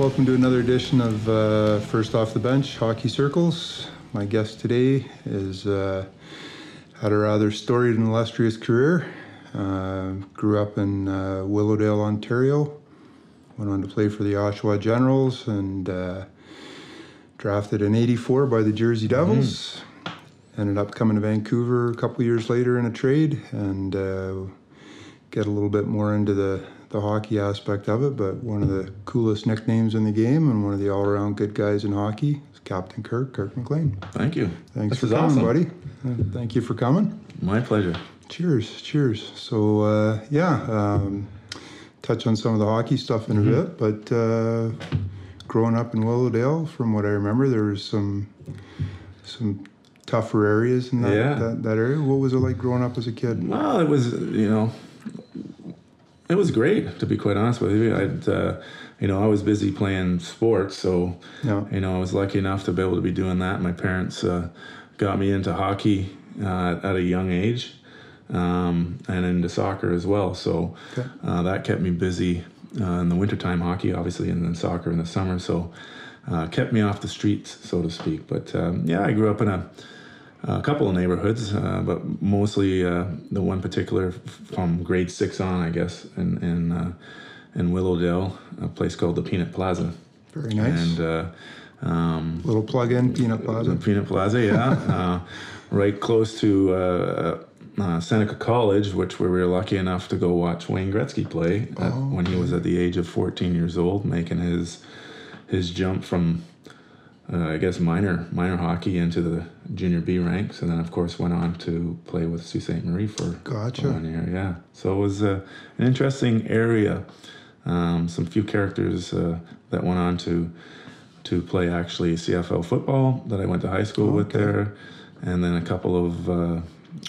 Well, hello all. Welcome to another edition of uh, First Off the Bench Hockey Circles. My guest today is uh, had a rather storied and illustrious career. Uh, grew up in uh, Willowdale, Ontario. Went on to play for the Oshawa Generals and uh, drafted in '84 by the Jersey Devils. Ended up coming to Vancouver a couple years later in a trade and uh, get a little bit more into the, the hockey aspect of it. But one of the coolest nicknames in the game and one of the all around good guys in hockey is Captain Kirk, Kirk McLean. Thank you. Thanks This for coming, awesome. buddy. Uh, thank you for coming. My pleasure. Cheers, cheers. So uh, yeah, um, touch on some of the hockey stuff in a Mm-hmm. bit, but uh, growing up in Willowdale, from what I remember, there was some some tougher areas in that, Yeah. that, that area. What was it like growing up as a kid? Well, it was, you know, it was great to be quite honest with you. I'd, uh, you know, I was busy playing sports, so Yeah. you know, I was lucky enough to be able to be doing that. My parents uh, got me into hockey uh, at a young age, um, and into soccer as well. So Okay. uh, that kept me busy uh, in the wintertime hockey, obviously, and then soccer in the summer. So uh, kept me off the streets, so to speak. But um, yeah, I grew up in a, a couple of neighborhoods, uh, but mostly uh, the one particular from grade six on, I guess, in in, uh, in Willowdale, a place called the Peanut Plaza. Very nice. And uh, um, Little plug in, Peanut Plaza. Peanut Plaza, yeah, uh, right close to uh, uh, Seneca College, which we were lucky enough to go watch Wayne Gretzky play at, when he was at the age of 14 years old, making his his jump from uh, I guess minor minor hockey into the junior B ranks, and then of course went on to play with Sault Ste. Marie for, Gotcha. for one year. Yeah, so it was uh, an interesting area. Um, some few characters uh, that went on to to play actually CFL football that I went to high school with there, and then a couple of uh,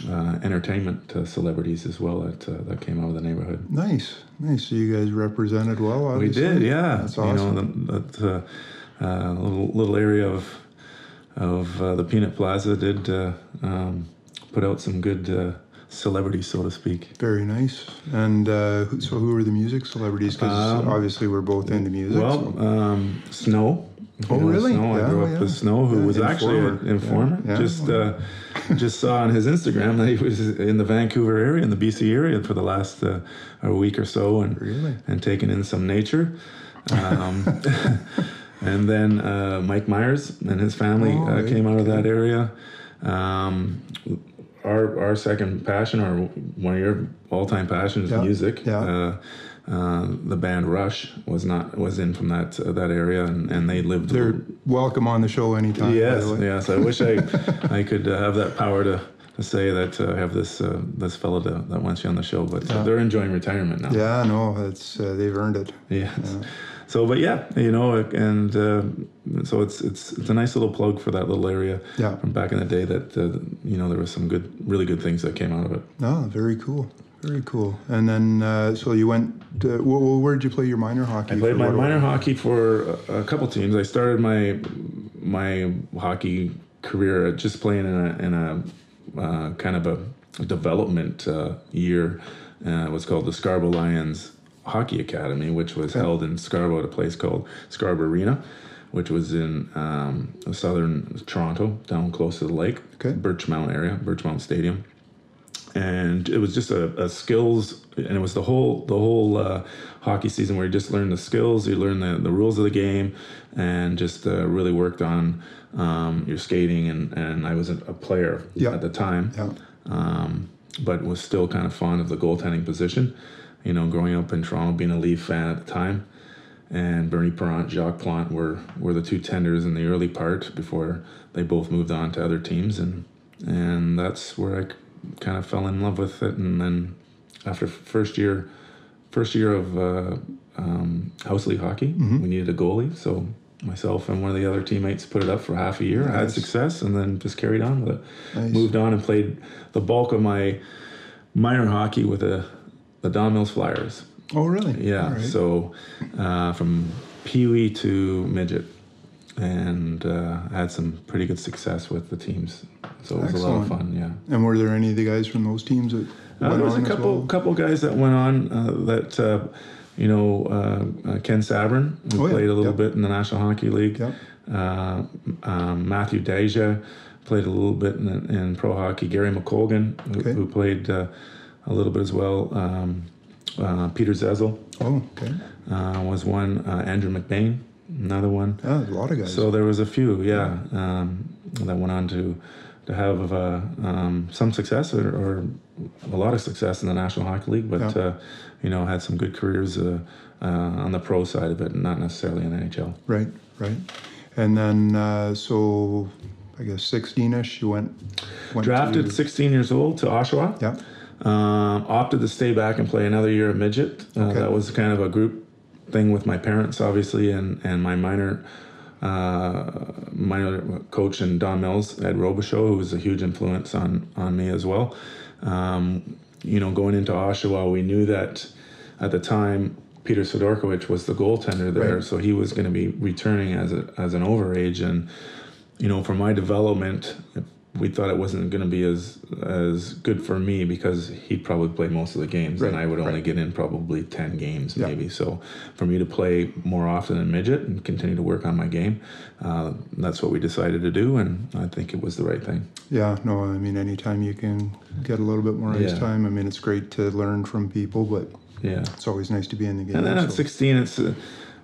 uh, entertainment uh, celebrities as well that uh, that came out of the neighborhood. Nice, nice. So you guys represented well. We did, yeah. That's You awesome. know, the, that uh, uh, little little area of of uh, the Peanut Plaza did uh, um, put out some good uh, celebrities, so to speak. Very nice. And uh, who- so, who were the music celebrities? Because Um, obviously we're both into music. Well, so- um, Snow. Oh, know really? Snow. Yeah, I grew up yeah. with Snow, who Yeah, was actually an informer. Just uh, just saw on his Instagram that he was in the Vancouver area, in the BC area, for the last uh, a week or so, and Really? and taking in some nature. And then uh, Mike Myers and his family Oh, uh, came out of that area. Um, our our second passion, or one of your all time passions, Yeah, music. yeah. Uh, uh, the band Rush was not was in from that uh, that area, and, and they lived. They're welcome on the show anytime. yes, yes. I wish I I could uh, have that power to, to say that uh, I have this uh, this fellow that, that wants you on the show, but uh, they're enjoying retirement now. Yeah, no, it's uh, they've earned it. Yes. So, but yeah, you know, and uh, so it's it's it's a nice little plug for that little area Yeah. from back in the day. That uh, you know there was some good, really good things that came out of it. No, very cool, very cool. And then, uh, so you went. To, wh- where did you play your minor hockey? I played my minor hockey for a, a couple teams. I started my my hockey career just playing in a in a uh, kind of a development uh, year. Uh, it was called the Scarborough Lions Hockey Academy, which was held in Scarborough at a place called Scarborough Arena, which was in um, southern Toronto, down close to the lake, Okay. Birchmount area, Birchmount Stadium and it was just a, a skills and it was the whole the whole uh, hockey season where you just learn the skills you learn the, the rules of the game and just uh, really worked on um, your skating and, and I was a, a player Yeah. at the time Yeah. um, but was still kind of fond of the goaltending position you know growing up in Toronto being a Leaf fan at the time and Bernie Parent, Jacques Plante were were the two tenders in the early part before they both moved on to other teams, and and that's where I kind of fell in love with it. And then after first year, first year of uh, um, house league hockey, we needed a goalie, so myself and one of the other teammates put it up for half a year, I had success, and then just carried on with it. Nice. Moved on and played the bulk of my minor hockey with the the Don Mills Flyers. Oh, really? Yeah. Right. So uh, from Pee Wee to midget, and uh, had some pretty good success with the teams. So it was a lot of fun. Yeah. And were there any of the guys from those teams that Uh, went there was on a couple well? couple guys that went on uh, that uh, you know, uh, uh, Ken Sabourin, who Oh, yeah. played a little Yep. bit in the National Hockey League. Yep. Um, Matthew Deja played a little bit in, in pro hockey. Gary McColgan, who, Okay. who played uh, a little bit as well. Um, uh, Peter Zezel Oh, okay. uh, was one. Uh, Andrew McBain, another one. Yeah, a lot of guys. So there was a few, yeah, um, that went on to to have uh, um, some success or, or a lot of success in the National Hockey League, but Yeah. uh, you know had some good careers uh, uh, on the pro side of it, not necessarily in NHL. right, right. And then, uh, so I guess 16ish, you went, went Drafted To, 16 years old to Oshawa. yeah. Um, opted to stay back and play another year of midget. Uh, Okay. That was kind of a group thing with my parents, obviously, and, and my minor uh, minor coach and Don Mills, Ed Robichaud, who was a huge influence on on me as well. Um, you know, going into Oshawa, we knew that at the time Peter Sidorkiewicz was the goaltender there, Right. so he was going to be returning as a as an overage, and you know, for my development, we thought it wasn't going to be as as good for me because he'd probably play most of the games, and I would only right. get in probably ten games Yeah. maybe. So, for me to play more often in midget and continue to work on my game, uh, that's what we decided to do, and I think it was the right thing. Yeah, no, I mean, anytime you can get a little bit more ice Yeah. time, I mean, it's great to learn from people, but Yeah. it's always nice to be in the game. And then at 16, it's, uh,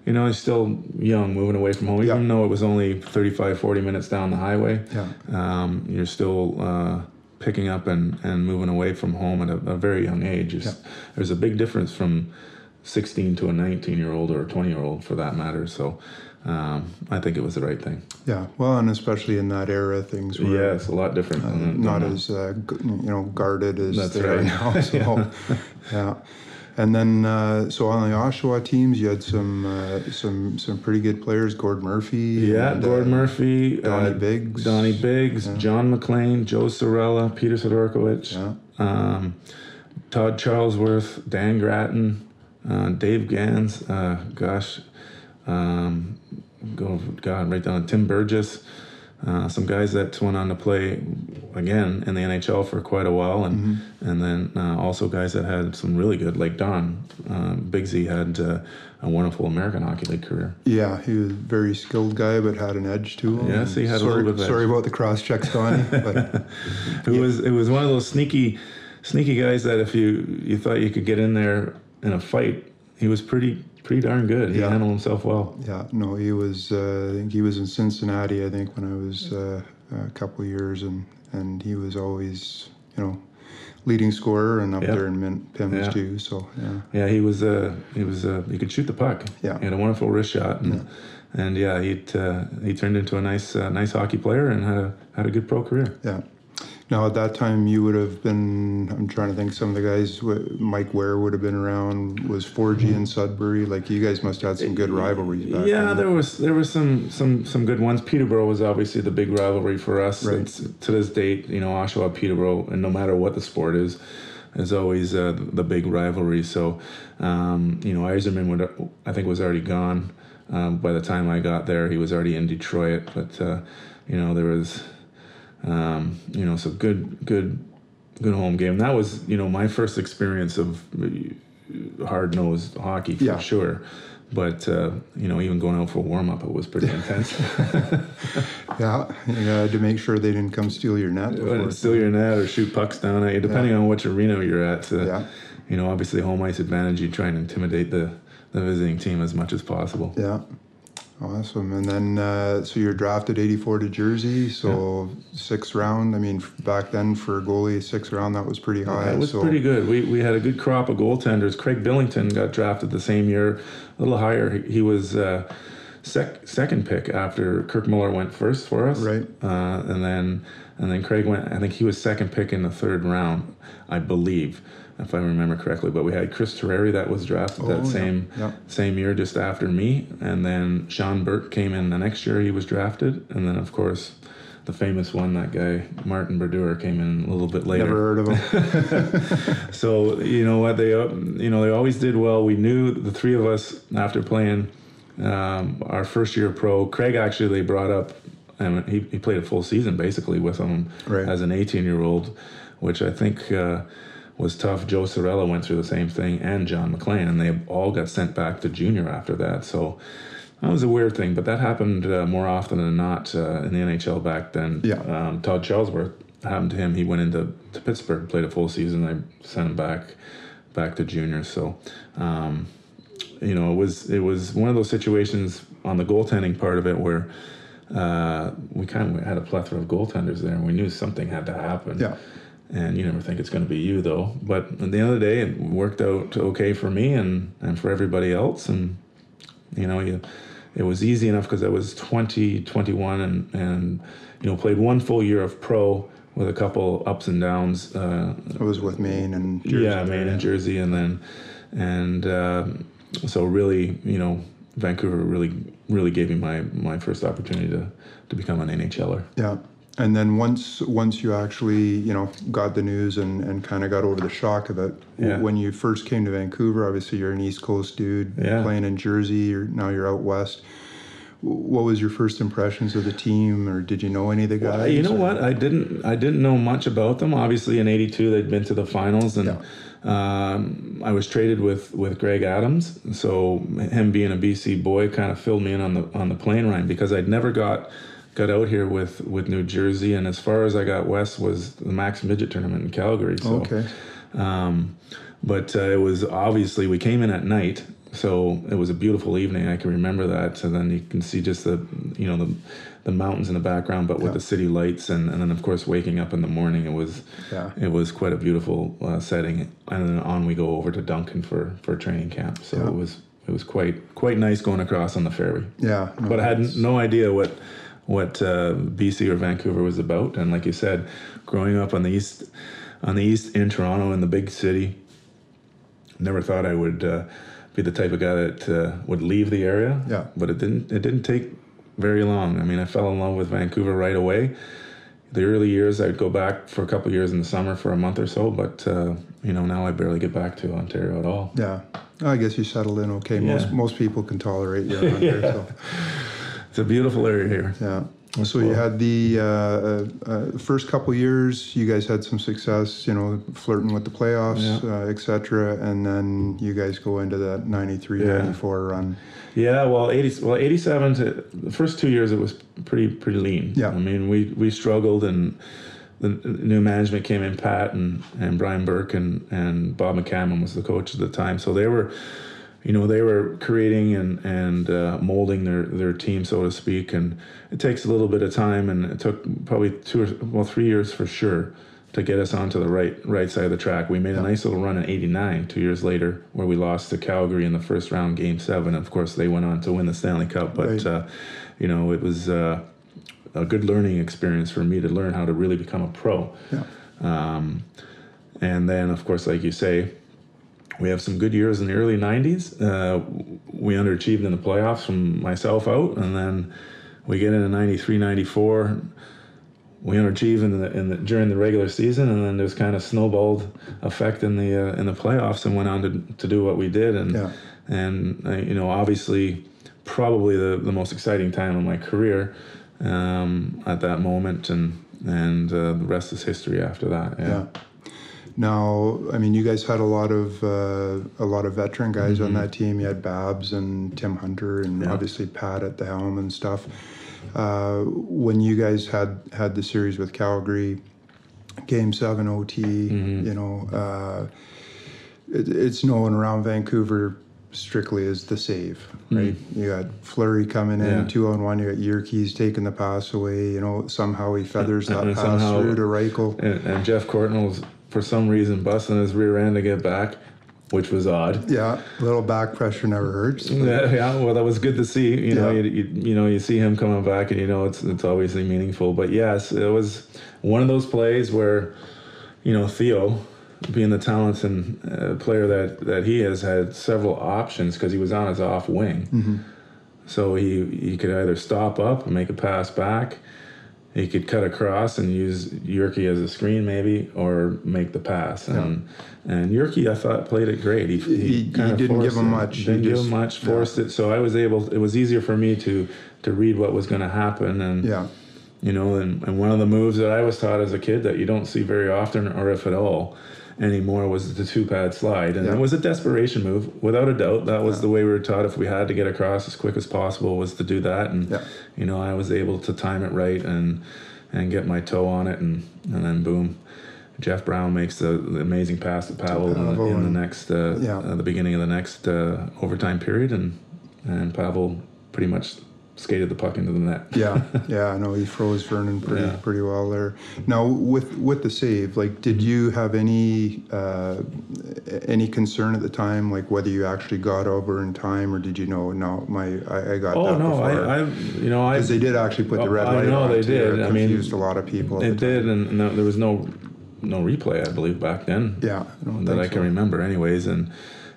you know, he's still young, moving away from home, Yeah. even though it was only 35, 40 minutes down the highway. Yeah. Um, you're still uh, picking up and, and moving away from home at a, a very young age. There's, Yeah. there's a big difference from 16 to a 19 year old or a 20 year old for that matter. So um, I think it was the right thing. Yeah, well, and especially in that era, things were Yeah, it's a lot different. uh, not as uh, you know guarded as That's they are now. So, yeah. And then, uh, so on the Oshawa teams, you had some uh, some some pretty good players. Gord Murphy. Yeah, and, Gord uh, Murphy, Donnie uh, Biggs. Donnie Biggs, John McLean, Joe Cirella, Peter Sidorkiewicz, Yeah. um, Todd Charlesworth, Dan Gratton, uh, Dave Gans, uh, gosh, um, go God right down Tim Burgess, uh, some guys that went on to play again in the NHL for quite a while, and and then uh, also guys that had some really good, like Don uh, Bigsy had uh, a wonderful American Hockey League career. Yeah, he was a very skilled guy, but had an edge to him. Yes, he had a little bit. Sorry about the cross checks, Donnie. but It was it was one of those sneaky, sneaky guys that if you you thought you could get in there in a fight, he was pretty pretty darn good. He Yeah. handled himself well. yeah, no, he was. Uh, I think he was in Cincinnati. I think when I was uh, a couple years, and and he was always, you know, leading scorer and up Yeah. there in min- PIMS Yeah. too. So yeah, Yeah, he was uh he was uh he could shoot the puck. Yeah. he had a wonderful wrist shot, and and yeah, he uh, he turned into a nice uh, nice hockey player and had a had a good pro career. yeah. Now at that time, you would have been. I'm trying to think. Some of the guys, Mike Ware would have been around. Was 4G in Sudbury? Like you guys must have had some good rivalries back Yeah, then. there was there were some some some good ones. Peterborough was obviously the big rivalry for us. Right. It's, to this date, you know, Oshawa Peterborough, and no matter what the sport is, is always uh, the big rivalry. So, um, you know, Yzerman would I think was already gone um, by the time I got there. He was already in Detroit, but uh, you know there was um, you know so good good good home game. That was you know my first experience of hard nosed hockey for Yeah. sure. But uh, you know, even going out for a warm up, it was pretty intense. Yeah, you had to make sure they didn't come steal your net before. Steal your net or shoot pucks down at you, depending on which arena you're at. Uh, Yeah. You know, obviously home ice advantage. You try and intimidate the the visiting team as much as possible. Yeah. Awesome. And then, uh, so you're drafted 84 to Jersey. So sixth round. I mean, back then for a goalie, sixth round, that was pretty high. That was so, pretty good. We, we had a good crop of goaltenders. Craig Billington got drafted the same year, a little higher. He, he was uh, sec- second pick after Kirk Muller went first for us. Right. Uh, and then and then Craig went. I think he was second pick in the third round, I believe, if I remember correctly. But we had Chris Terreri that was drafted Oh, that yeah, same yeah. same year, just after me. And then Sean Burke came in the next year. He was drafted, and then of course. The famous one, that guy Martin Brodeur came in a little bit later. Never heard of him. So you know what they, uh, you know they always did well. We knew the three of us after playing um, our first year pro. Craig actually they brought up, and he, he played a full season basically with them Right. as an 18 year old, which I think uh, was tough. Joe Cirella went through the same thing, and John McLean, and they all got sent back to junior after that. So that was a weird thing, but that happened uh, more often than not uh, in the NHL back then. Yeah. Um, Todd Charlesworth happened to him. He went into to Pittsburgh, played a full season. I sent him back back to junior. So, um, you know, it was it was one of those situations on the goaltending part of it where uh, we kind of had a plethora of goaltenders there, and we knew something had to happen. Yeah. And you never think it's going to be you, though. But at the end of the day, it worked out okay for me and, and for everybody else. And, you know, you, it was easy enough because I was 20, 21, and, and, you know, played one full year of pro with a couple ups and downs. Uh, It was with Maine and Jersey. yeah, Maine and Jersey, and then, and uh, so really, you know, Vancouver really, really gave me my my first opportunity to to become an NHLer. Yeah. And then once once you actually you know got the news and, and kind of got over the shock of it, Yeah. when you first came to Vancouver, obviously you're an East Coast dude Yeah. playing in Jersey. You're, now you're out west. What was your first impressions of the team, or did you know any of the guys? you know or- what? I didn't I didn't know much about them. Obviously, in '82 they'd been to the finals, and um, I was traded with with Greg Adams. So him being a BC boy kind of filled me in on the on the plane ride because I'd never got got out here with with New Jersey, and as far as I got west was the Mac's Midget tournament in Calgary. So. Okay. Um, but uh, it was obviously we came in at night, so it was a beautiful evening. I can remember that. And then you can see just the you know the the mountains in the background, but with Yeah. the city lights, and, and then of course waking up in the morning, it was Yeah. it was quite a beautiful uh, setting. And then on we go over to Duncan for for training camp. So Yeah. it was it was quite quite nice going across on the ferry. Yeah. no, But I had no idea what what uh, BC or Vancouver was about. And like you said, growing up on the east on the east in Toronto in the big city, never thought I would uh, be the type of guy that uh, would leave the area. Yeah. But it didn't it didn't take very long. I mean, I fell in love with Vancouver right away. The early years, I'd go back for a couple years in the summer for a month or so, but uh, you know now I barely get back to Ontario at all. Yeah. I guess you settled in okay. Most Yeah. most people can tolerate you here. So. It's a beautiful area here. Yeah. So you had the uh, uh, uh, first couple years, you guys had some success, you know, flirting with the playoffs, Yeah. uh, et cetera, and then you guys go into that 93, Yeah. 94 run. Yeah, well, eighty, well, eighty-seven to the first two years, it was pretty pretty lean. Yeah. I mean, we we struggled, and the new management came in, Pat and and Brian Burke and and Bob McCammon was the coach at the time, so they were, you know, they were creating and and uh, molding their their team, so to speak, and it takes a little bit of time, and it took probably two or well three years for sure to get us onto the right right side of the track. We made a nice little run in '89, two years later, where we lost to Calgary in the first round, Game Seven. Of course, they went on to win the Stanley Cup, but Right. uh, you know it was uh, a good learning experience for me to learn how to really become a pro. Yeah. Um, and then, of course, like you say, we have some good years in the early 90s. Uh, we underachieved in the playoffs from myself out, and then we get into 93, 94. We underachieved in the, in the during the regular season, and then there's kind of snowballed effect in the uh, in the playoffs, and went on to, to do what we did. And Yeah. and uh, you know, obviously, probably the, the most exciting time of my career um, at that moment, and and uh, the rest is history after that. Yeah. Now, I mean, you guys had a lot of uh, a lot of veteran guys on that team. You had Babs and Tim Hunter, and Mm-hmm. Yeah. obviously Pat at the helm and stuff. Uh, when you guys had had the series with Calgary, Game Seven OT, Mm-hmm. you know, uh, it, it's known around Vancouver strictly as the save, right? You got Fleury coming in Mm. Yeah. two on one. You got Jyrki's taking the pass away. You know, somehow he feathers And- that and pass somehow- through to Reichel. And, and Geoff Courtnall's for some reason busting his rear end to get back, which was odd. Yeah, a little back pressure never hurts. Yeah, yeah, well, that was good to see. You know, Yeah. you, you, you know, you see him coming back, and you know it's it's obviously meaningful. But yes, it was one of those plays where, you know, Theo, being the talent and uh, player that that he has, had several options because he was on his off wing. So he he could either stop up and make a pass back. He could cut across and use Jyrki as a screen, maybe, or make the pass. And and I thought, played it great. He, He- he kinda didn't give him much. He Didn't give just- him much. yeah. Forced it. So I was able. It was easier for me to to read what was going to happen. And Yeah, you know, and, and one of the moves that I was taught as a kid that you don't see very often, or if at all, anymore was the two pad slide, and Yeah. it was a desperation move, without a doubt. That was Yeah. the way we were taught. If we had to get across as quick as possible, was to do that, and Yeah. you know I was able to time it right and and get my toe on it, and and then boom. Jeff Brown makes the, the amazing pass to Pavel, in, the, in the next uh, yeah. uh, the beginning of the next uh, overtime period, and and Pavel pretty much skated the puck into the net. Yeah, yeah, I know he froze Vernon pretty Yeah. pretty well there. Now with with the save, like, did you have any uh, any concern at the time, like whether you actually got over in time, or did you know? No, my I, I got Oh that no, before. I, I you know I because they did actually put the Oh, red I light know on. they did. I mean, confused a lot of people. It did, and no, there was no no replay, I believe, back then. Yeah, I that I so. can remember, anyways, and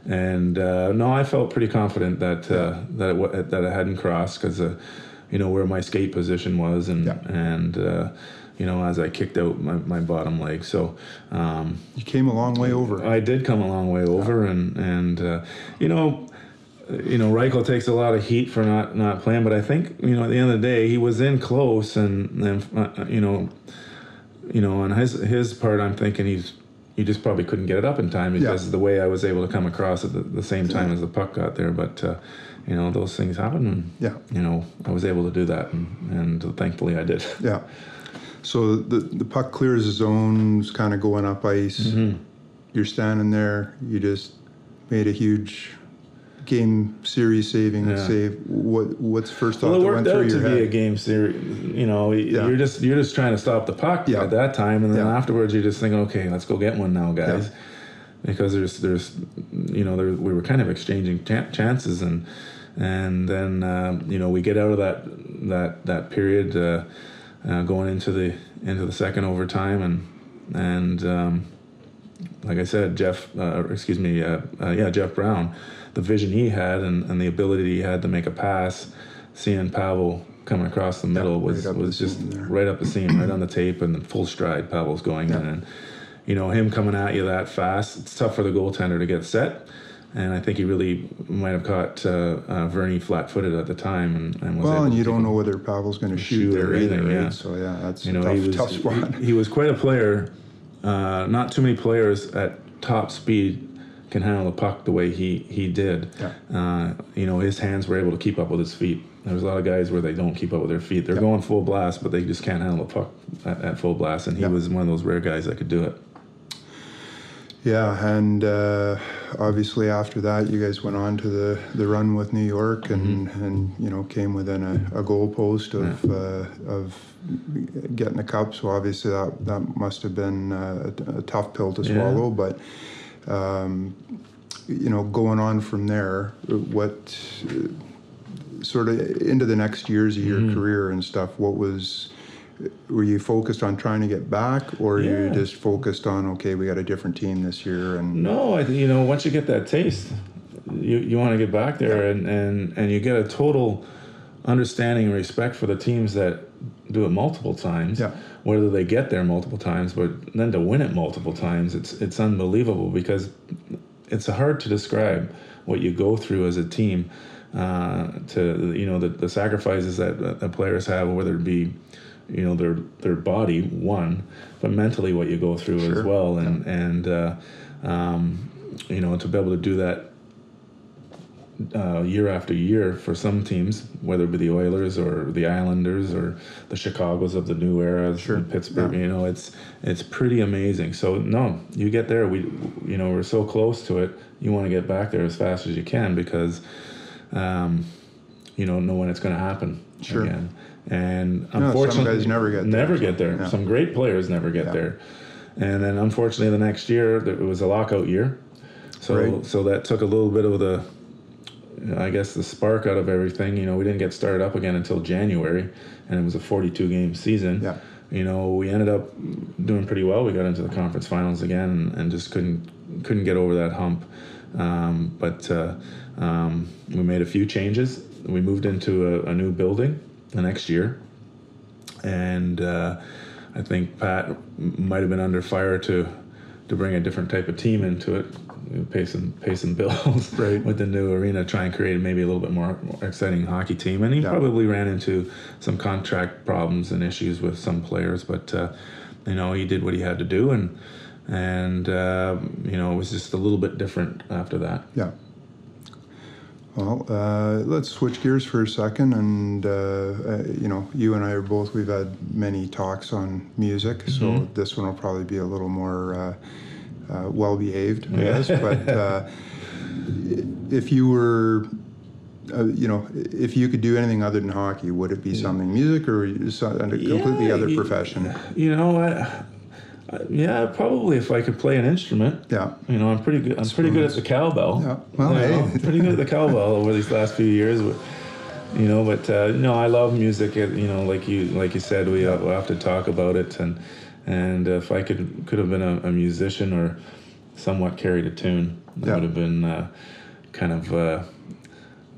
and uh, no, I felt pretty confident that uh, that it, wa- that it hadn't crossed because uh, you know where my skate position was, and Yeah. and uh, you know as I kicked out my, my bottom leg, so. Um, You came a long way over. I did come a long way over, and and uh, you know, you know, Reichel takes a lot of heat for not not playing, but I think you know at the end of the day he was in close, and and uh, you know, you know, on his his part, I'm thinking he's. He just probably couldn't get it up in time because Yeah. the way I was able to come across at the, the same time as the puck got there. But uh, you know those things happen, and Yeah. you know I was able to do that, and, and thankfully I did. Yeah. So the the puck clears the zones, kind of going up ice. Mm-hmm. You're standing there. You just made a huge game series saving Yeah. save. What what's first thought Well, it that went worked through out to your be a game series. You know, Yeah. you're just you're just trying to stop the puck Yeah. at that time, and then afterwards you're just thinking, okay, let's go get one now, guys, because there's there's you know there, we were kind of exchanging chan chances, and and then um, you know we get out of that that that period uh, uh, going into the into the second overtime, and and um, like I said, Jeff, uh, excuse me, uh, uh, yeah, Jeff Brown, the vision he had and, and the ability he had to make a pass, seeing Pavel coming across the middle was, right was just right up the seam, right on the tape, and the full stride. Pavel's going in, and you know him coming at you that fast. It's tough for the goaltender to get set. And I think he really might have caught uh, uh, Verney flat-footed at the time, and, and was Well, and you don't him- know whether Pavel's going to shoot shoot there or either, anything, right? yeah. So yeah, that's you know, a tough, he was tough spot. He, he was quite a player. Uh, not too many players at top speed can handle the puck the way he he did. Yeah. Uh, you know, his hands were able to keep up with his feet. There's a lot of guys where they don't keep up with their feet. They're Yeah. going full blast, but they just can't handle the puck at, at full blast. And he Yeah. was one of those rare guys that could do it. Yeah, and uh, obviously after that, you guys went on to the, the run with New York, and, Mm-hmm. and you know came within a, a goal post of uh, of getting the cup. So obviously that that must have been uh, a, a tough pill to Yeah. swallow. But um, you know, going on from there, what uh, sort of into the next years of your Mm-hmm. career and stuff? What was were you focused on trying to get back, or you just focused on okay, we got a different team this year, and No, I you know once you get that taste, you you want to get back there and and and you get a total understanding and respect for the teams that do it multiple times. Yeah. Whether they get there multiple times, but then to win it multiple times, it's it's unbelievable because it's hard to describe what you go through as a team. Uh, to you know the, the sacrifices that, that the players have, whether it be you know their their body one, but mentally what you go through as well, and and uh, um, you know to be able to do that uh, year after year for some teams, whether it be the Oilers or the Islanders or the Chicago's of the new era, Sure. Pittsburgh. Yeah. You know, it's it's pretty amazing. So no, you get there. We you know we're so close to it. You want to get back there as fast as you can because um, you don't know when it's going to happen Sure. again. And some unfortunately, guys never get there, never get there. yeah. Some great players never get Yeah. there. And then unfortunately, the next year it was a lockout year, so Right. so that took a little bit of the I guess the spark out of everything. You know, we didn't get started up again until January, and it was a 42 game season. Yeah. You know, we ended up doing pretty well. We got into the conference finals again, and, just couldn't couldn't get over that hump. Um, but uh, um, we made a few changes. We moved into a, a new building the next year, and uh, I think Pat might have been under fire to to bring a different type of team into it, pay some pay some bills Right. with the new arena, try and create maybe a little bit more, more exciting hockey team. And he Yeah. probably ran into some contract problems and issues with some players, but uh, you know he did what he had to do, and and uh, you know it was just a little bit different after that. Yeah. Well, uh, let's switch gears for a second, and uh, uh, you know, you and I are both. We've had many talks on music, so Mhm. this one will probably be a little more uh, well behaved, I guess. But uh, if you were, uh, you know, if you could do anything other than hockey, would it be something music or a completely Yeah, other you- profession? You know, I, I, yeah, probably if I could play an instrument. Yeah. You know, I'm pretty good. I'm pretty good at the cowbell. Yeah, well, You hey. know, pretty good at the cowbell over these last few years. But, you know, but uh, no, I love music. You know, like you like you said, we uh, we'll have to talk about it. And and if I could could have been a, a musician or somewhat carried a tune, it Yeah. would have been uh, kind of. Uh,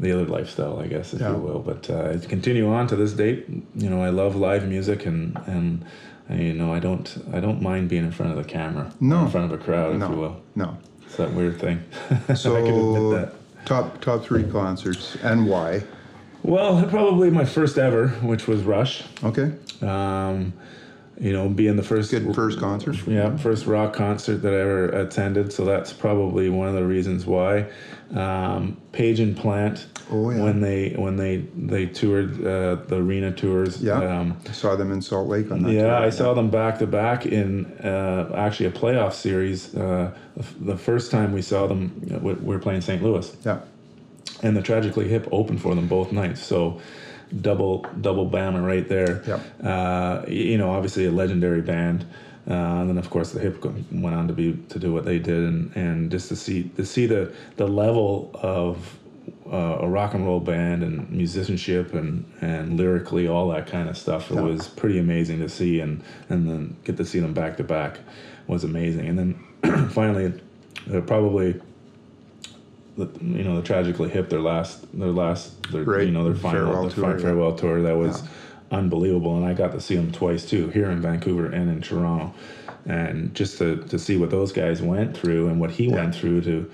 the other lifestyle, I guess, if Yeah. you will. But uh, to continue on to this date, you know, I love live music, and and uh, you know, I don't I don't mind being in front of the camera, No. in front of a crowd, if you will. no. It's that weird thing. So I can admit that. top top three concerts and why? Well, probably my first ever, which was Rush. Okay, Um, you know, being the first good first concert. Yeah, first rock concert that I ever attended. So that's probably one of the reasons why. Um, Page and Plant. Oh, yeah. When they when they they toured uh, the arena tours. Yeah, Um, I saw them in Salt Lake on that. yeah, tour. I saw them back to back in uh, actually a playoff series. Uh, the first time we saw them, uh, we we were playing St. Louis, Yeah, and the Tragically Hip opened for them both nights. So double double bammer right there. Yep. Uh, you know, obviously a legendary band. Uh, and then of course the hip went on to be to do what they did, and, and just to see to see the the level of uh, a rock and roll band and musicianship and and lyrically all that kind of stuff. It Yeah. was pretty amazing to see, and and then get to see them back to back was amazing. And then finally, uh, probably you know the tragically hip their last their last their Right. you know their final Farewell their tour, yeah. farewell tour that was unbelievable and I got to see them twice too here in Vancouver and in Toronto and just to, to see what those guys went through and what he went through to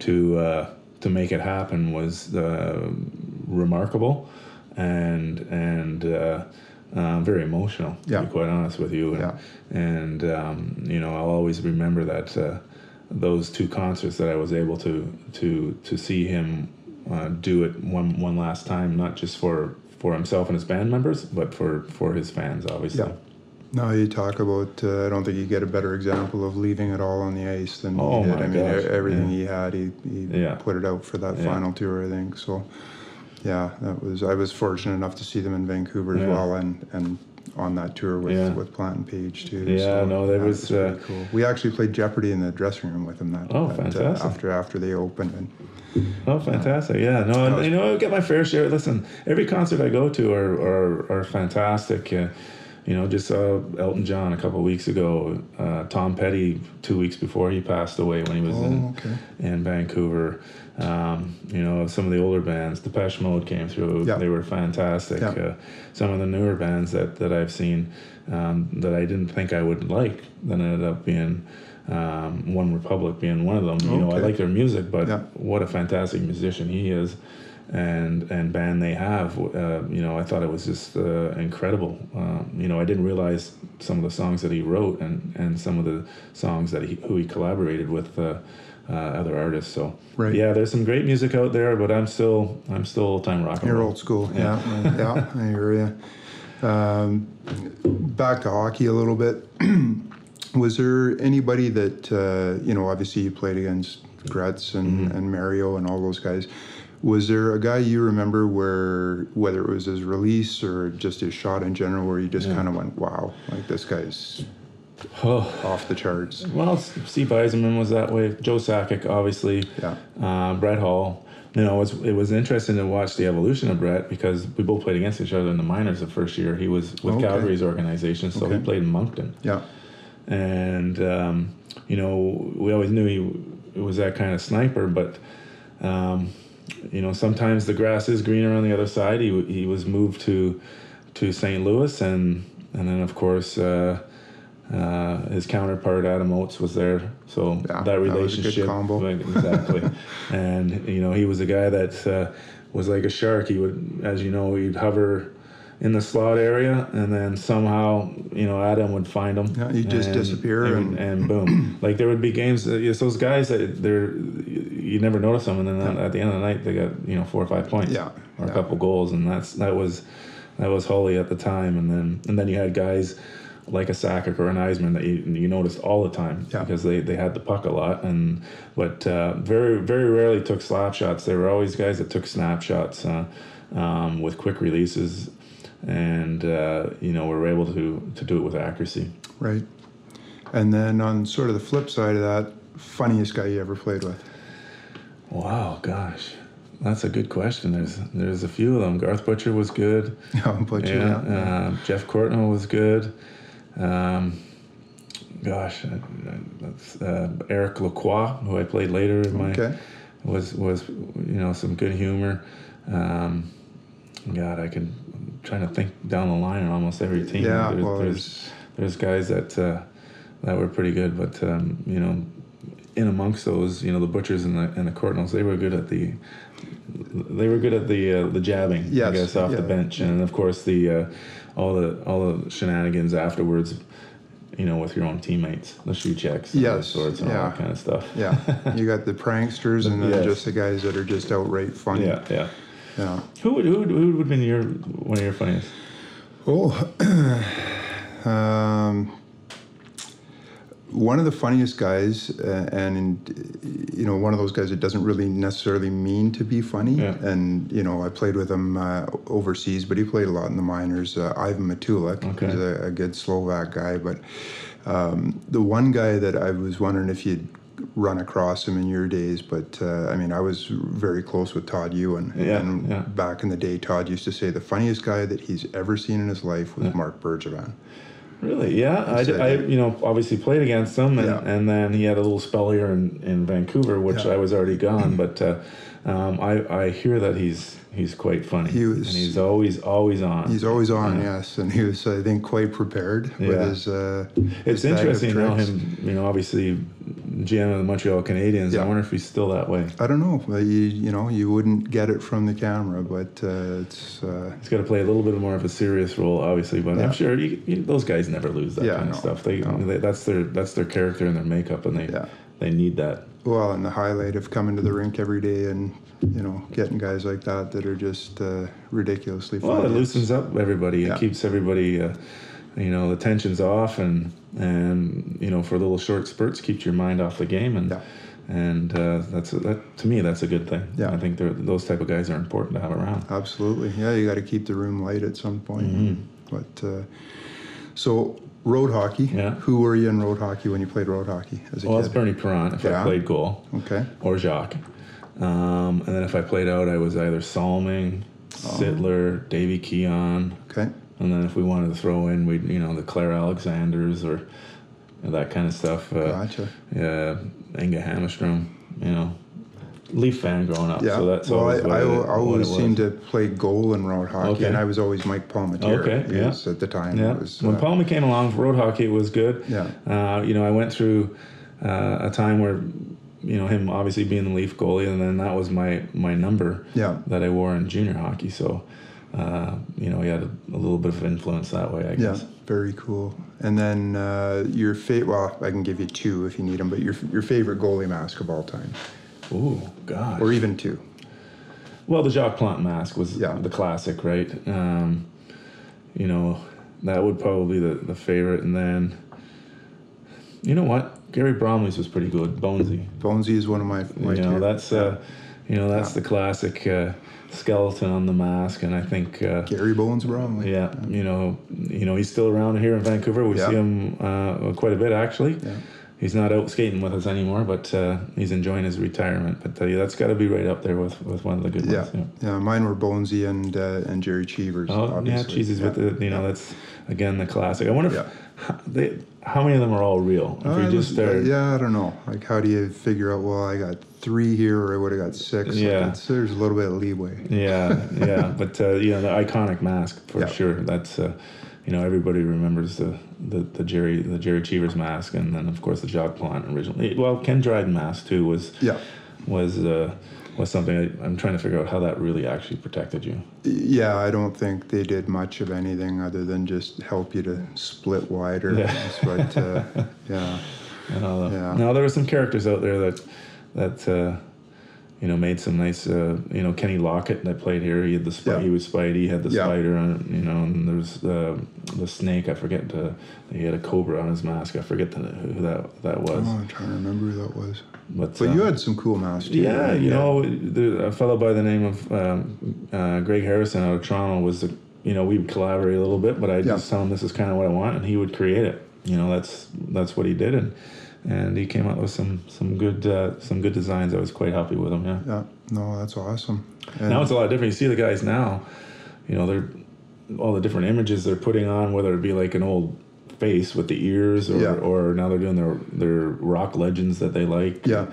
to uh, to make it happen was uh, remarkable and and uh, uh, very emotional Yeah. to be quite honest with you and, Yeah. and um, you know I'll always remember that uh, those two concerts that I was able to to to see him uh, do it one one last time, not just for for himself and his band members, but for for his fans, obviously. yeah. No, you talk about. Uh, I don't think you get a better example of leaving it all on the ice than Oh, he did. I mean, gosh, everything yeah. he had, he, he Yeah. put it out for that final tour. I think so. Yeah, that was. I was fortunate enough to see them in Vancouver as well, and and on that tour with Yeah. with Plant and Page too. Yeah, no, that was, pretty uh, cool. We actually played Jeopardy in the dressing room with them that. Oh, that, uh, fantastic. after after they opened and. Oh, fantastic! Yeah, no, and, you know, I get my fair share. Listen, every concert I go to are are, are fantastic. Uh, you know, just saw Elton John a couple of weeks ago. Uh, Tom Petty two weeks before he passed away when he was in Oh, okay. in Vancouver. Um, you know, some of the older bands, Depeche Mode came through. Yeah. They were fantastic. Yeah. Uh, some of the newer bands that, that I've seen um, that I didn't think I would like, then ended up being um, One Republic being one of them. You know, I like their music, but Yeah. what a fantastic musician he is. And and band they have, uh, you know, I thought it was just uh, incredible. Um, you know, I didn't realize some of the songs that he wrote and, and some of the songs that he who he collaborated with uh, uh, other artists. So Right. yeah, there's some great music out there, but I'm still I'm still old time rock You're old school, yeah, yeah, yeah I hear you. Um, back to hockey a little bit. Was there anybody that uh, you know? Obviously, you played against Gretz and, Mm-hmm. and Mario and all those guys. Was there a guy you remember where, whether it was his release or just his shot in general, where you just Yeah. kind of went, "Wow, like this guy's Oh, off the charts"? well, Steve Yzerman was that way. Joe Sakic, obviously. Yeah, Uh, Brett Hull. You know, it was, it was interesting to watch the evolution of Brett because we both played against each other in the minors the first year. He was with Okay. Calgary's organization, so he played in Moncton. yeah, and um, you know we always knew he was that kind of sniper but um, you know sometimes the grass is greener on the other side he, he was moved to to St. Louis and and then of course uh, uh, his counterpart Adam Oates was there so Yeah, that that was a good relationship combo. exactly and you know he was a guy that uh, was like a shark he would as you know he'd hover in the slot area, and then somehow you know Adam would find them. Yeah, he'd just and- disappear and, and- and boom. like there would be games. That, it's those guys that they're you never notice them, and then at the end of the night they got you know four or five points, Yeah, or a couple goals, and that's that was that was Hully at the time, and then and then you had guys like a Sakic or an Yzerman that you, you noticed all the time Yeah. because they, they had the puck a lot and but uh, very very rarely took slap shots. There were always guys that took snapshots uh, um, with quick releases, and uh, you know we are able to to do it with accuracy. Right. And then on sort of the flip side of that, funniest guy you ever played with? Wow, gosh, that's a good question. There's there's a few of them. Garth Butcher was good. Yeah, Butcher. Yeah, uh, Geoff Courtnall was good. Um, gosh, that's, uh, Eric Lacroix, who I played later in my Okay. was was you know some good humor. Um, God, I can I'm trying to think down the line on almost every team. Yeah, there's, well, there's there's guys that uh, that were pretty good, but um, you know, in amongst those, you know, the butchers and the and the Courtnalls, they were good at the they were good at the uh, the jabbing, I Yes, guess, off the bench, and of course the uh, all the all the shenanigans afterwards. You know, with your own teammates, the shoe checks, and Yes, sorts, and all that kind of stuff. Yeah, you got the pranksters and then Yes. just the guys that are just outright funny. yeah, yeah. Yeah. Who would who would, who would have been your one of your funniest? Oh, um, one of the funniest guys, uh, and you know, one of those guys that doesn't really necessarily mean to be funny. Yeah. And you know, I played with him uh, overseas, but he played a lot in the minors. Uh, Ivan Matulík, Okay. he's a, a good Slovak guy. But um, the one guy that I was wondering if you'd run across him in your days, but uh, I mean, I was very close with Todd Ewen. Yeah, and yeah. back in the day, Todd used to say the funniest guy that he's ever seen in his life was Marc Bergevin. Really? Yeah, I, said I you know obviously played against him, and, Yeah. and then he had a little spell here in, in Vancouver, which Yeah. I was already gone. But uh, um, I I hear that he's he's quite funny, He was- and he's always always on. He's always on, yes, and he was, I think, quite prepared with his. Uh, it's his interesting tricks. him. You know, obviously GM of the Montreal Canadiens. Yeah. I wonder if he's still that way. I don't know. You, you know, you wouldn't get it from the camera, but uh, it's. Uh, He's got to play a little bit more of a serious role, obviously. But Yeah. I'm sure you, you, those guys never lose that Yeah, kind of stuff. They, no. they that's their that's their character and their makeup, and they Yeah. they need that. Well, and the highlight of coming to the rink every day and you know getting guys like that that are just uh, ridiculously. Well, it loosens up everybody. It keeps everybody, uh, you know, the tensions off, and and you know, for little short spurts, keeps your mind off the game, and Yeah. and uh, that's that to me that's a good thing. Yeah. I think they're- those type of guys are important to have around. Absolutely, yeah. You got to keep the room light at some point. Mm-hmm. But uh, so road hockey. Yeah. Who were you in road hockey when you played road hockey as a Well, it's? Bernie Parent if Yeah. I played goal, Okay. or Jacques, um, and then if I played out, I was either Salming, Oh. Sittler, Davy Keon. Okay. And then if we wanted to throw in, we would you know the Claire Alexanders or that kind of stuff. Uh, Gotcha. Yeah, Inge Hammarström. You know, Leaf fan growing up. Yeah. So that's well, I, I, it- al- always seemed to play goal in road hockey, Okay. and I was always Mike Palmateer. Okay, He yeah. at the time. Yeah. Was, when uh, Palmer came along, road hockey was good. Yeah. Uh, you know, I went through uh, a time where, you know, him obviously being the Leaf goalie, and then that was my my number Yeah. that I wore in junior hockey. So, uh, you know, he had a, a little bit of influence that way, I guess. Yeah, very cool. And then uh, your favorite, well, I can give you two if you need them, but your, your favorite goalie mask of all time, Ooh, God. or even two. Well, the Jacques Plante mask was Yeah. the classic, right? Um, you know, that would probably be the, the favorite. And then, you know what? Gary Bromley's was pretty good. Bonesy. Bonesy is one of my, my you know, two. that's uh, you know, that's the classic uh, skeleton on the mask. And I think, uh, Gary Bones Bromley. yeah, you know, you know, he's still around here in Vancouver. We Yeah. see him uh, quite a bit, actually. Yeah. He's not out skating with us anymore, but uh, he's enjoying his retirement. But uh, yeah, that's got to be right up there with, with one of the good Yeah, ones. yeah. yeah. Mine were Bonesy and uh, and Gerry Cheevers. Oh obviously. yeah, cheeses with Yeah. the you know that's again the classic. I wonder if Yeah. how, they, how many of them are all real. If Uh, just started, yeah, I don't know. Like, how do you figure out? Well, I got three here, or I would have got six. Like, Yeah. there's a little bit of leeway. yeah, yeah, but uh, you know the iconic mask for Yeah. sure. That's uh, you know everybody remembers the, the, the Gerry the Gerry Cheevers mask, and then of course the Jacques Plante originally. Well, Ken Dryden mask too was Yeah, was uh, was something I, I'm trying to figure out how that really actually protected you. Yeah, I don't think they did much of anything other than just help you to split wider. Yeah. But uh, yeah, And all Yeah. Now there were some characters out there that that uh, you know made some nice. Uh, you know Kenny Lockett that played here. He had the spi- Yeah. he was Spidey. He had the Yeah. spider on. it, You know, and there's the the snake. I forget. The, he had a cobra on his mask. I forget the, who that that was. oh, I'm trying to remember who that was. But, But uh, you had some cool masks too. yeah, right? you know, the, a fellow by the name of um, uh, Greg Harrison out of Toronto was the, you know, we would collaborate a little bit, but I Yeah. just tell him this is kind of what I want, and he would create it. You know, that's that's what he did, and and he came up with some some good uh, some good designs. I was quite happy with him. Yeah. Yeah, no, that's awesome. And Now it's a lot different. You see the guys now, you know, they're all the different images they're putting on, whether it be like an old face with the ears, or Yeah. or now they're doing their their rock legends that they like. Yeah.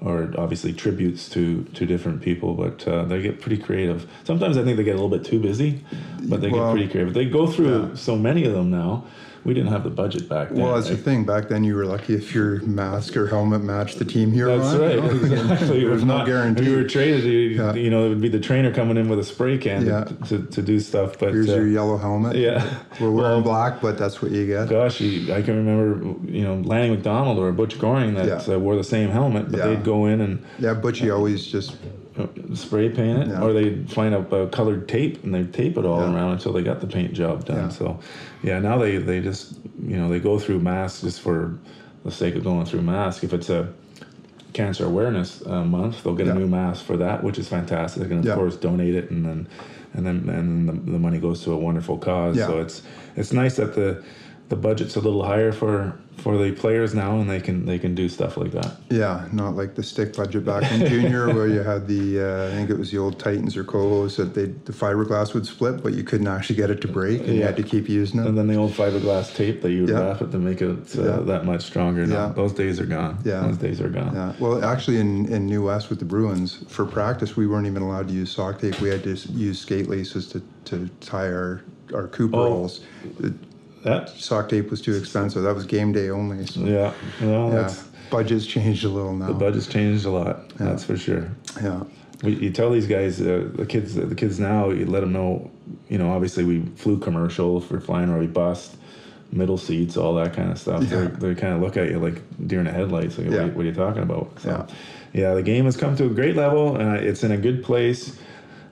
Or obviously tributes to to different people, but uh, they get pretty creative. Sometimes I think they get a little bit too busy, but they Well, get pretty creative. They go through yeah. so many of them now. We didn't have the budget back then. well, that's the thing. Back then, you were lucky if your mask or helmet matched the team you were That's on. right. you know? Exactly. There's was no not guarantee. If you were traded, you, Yeah. you know, it would be the trainer coming in with a spray can Yeah. to, to, to do stuff. But Here's uh, your yellow helmet. yeah, We're wearing Well, black, but that's what you get. Gosh, you, I can remember, you know, Lanny McDonald or Butch Goring that Yeah. uh, wore the same helmet, but they'd go in and Yeah, Butchie always just spray paint it, Yeah. or they'd find a, uh colored tape and they'd tape it all Yeah. around until they got the paint job done. Yeah. So, yeah, now they, they just, you know, they go through masks just for the sake of going through masks. If it's a cancer awareness uh, month, they'll get a new mask for that, which is fantastic, and of course donate it, and then and then and the, the money goes to a wonderful cause. So it's it's nice that the the budget's a little higher for for the players now, and they can they can do stuff like that. Yeah, not like the stick budget back in junior where you had the uh, I think it was the old Titans or Colos that they the fiberglass would split, but you couldn't actually get it to break, and you had to keep using it. And then the old fiberglass tape that you would Yeah. wrap it to make it uh, Yeah. that much stronger. No, Yeah. those days are gone. Yeah. those days are gone. Yeah, well, actually, in, in New West with the Bruins, for practice, we weren't even allowed to use sock tape. We had to use skate laces to, to tie our, our Cooper Oh. rolls. That, sock tape was too expensive. That was game day only. So, yeah, yeah, budget's changed a little now. the budget's changed a lot. That's for sure. yeah, We, you tell these guys, uh, the kids, the kids now, you let them know. You know, obviously we flew commercial for flying or we bust, middle seats, all that kind of stuff. Yeah. They they kind of look at you like deer in the headlights. Like, Yeah. what, what are you talking about? So, Yeah. yeah, the game has come to a great level, and it's in a good place.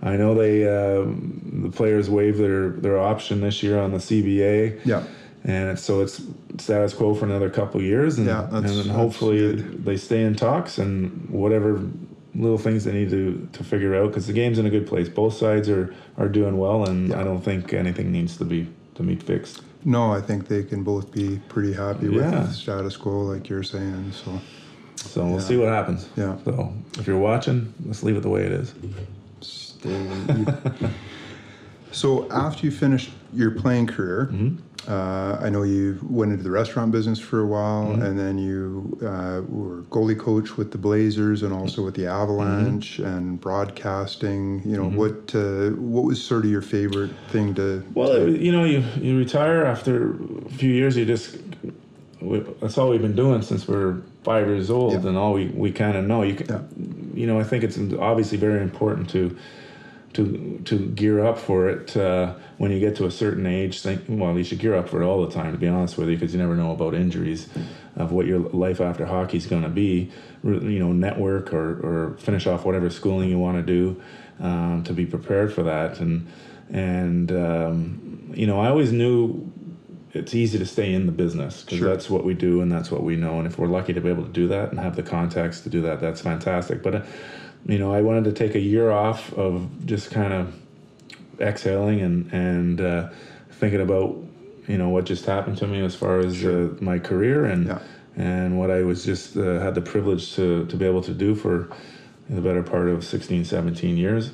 I know they um, the players waived their their option this year on the CBA. yeah, And it's, so it's status quo for another couple of years, and, Yeah, that's- and then hopefully they stay in talks and whatever little things they need to, to figure out because the game's in a good place. Both sides are, are doing well, and Yeah. I don't think anything needs to be to be fixed. no, I think they can both be pretty happy with the status quo, like you're saying. So, So we'll Yeah. see what happens. yeah. So if you're watching, let's leave it the way it is. So after you finished your playing career, Mm-hmm. uh, I know you went into the restaurant business for a while, Mm-hmm. and then you uh, were goalie coach with the Blazers and also with the Avalanche Mm-hmm. and broadcasting. You know what? Uh, what was sort of your favorite thing to? Well, to- you know, you, you retire after a few years. You just we, that's all we've been doing since we're five years old, Yeah. and all we, we kind of know. You can, Yeah. you know, I think it's obviously very important to to to gear up for it uh, when you get to a certain age. Think well, you should gear up for it all the time. To be honest with you, because you never know about injuries, of what your life after hockey is going to be. You know, network or or finish off whatever schooling you want to do um, to be prepared for that. And and um, you know, I always knew it's easy to stay in the business because Sure. that's what we do and that's what we know. And if we're lucky to be able to do that and have the contacts to do that, that's fantastic. But uh, you know, I wanted to take a year off of just kind of exhaling and and uh, thinking about you know what just happened to me as far as uh, my career and Yeah. and what I was just uh, had the privilege to to be able to do for the better part of 16 17 years.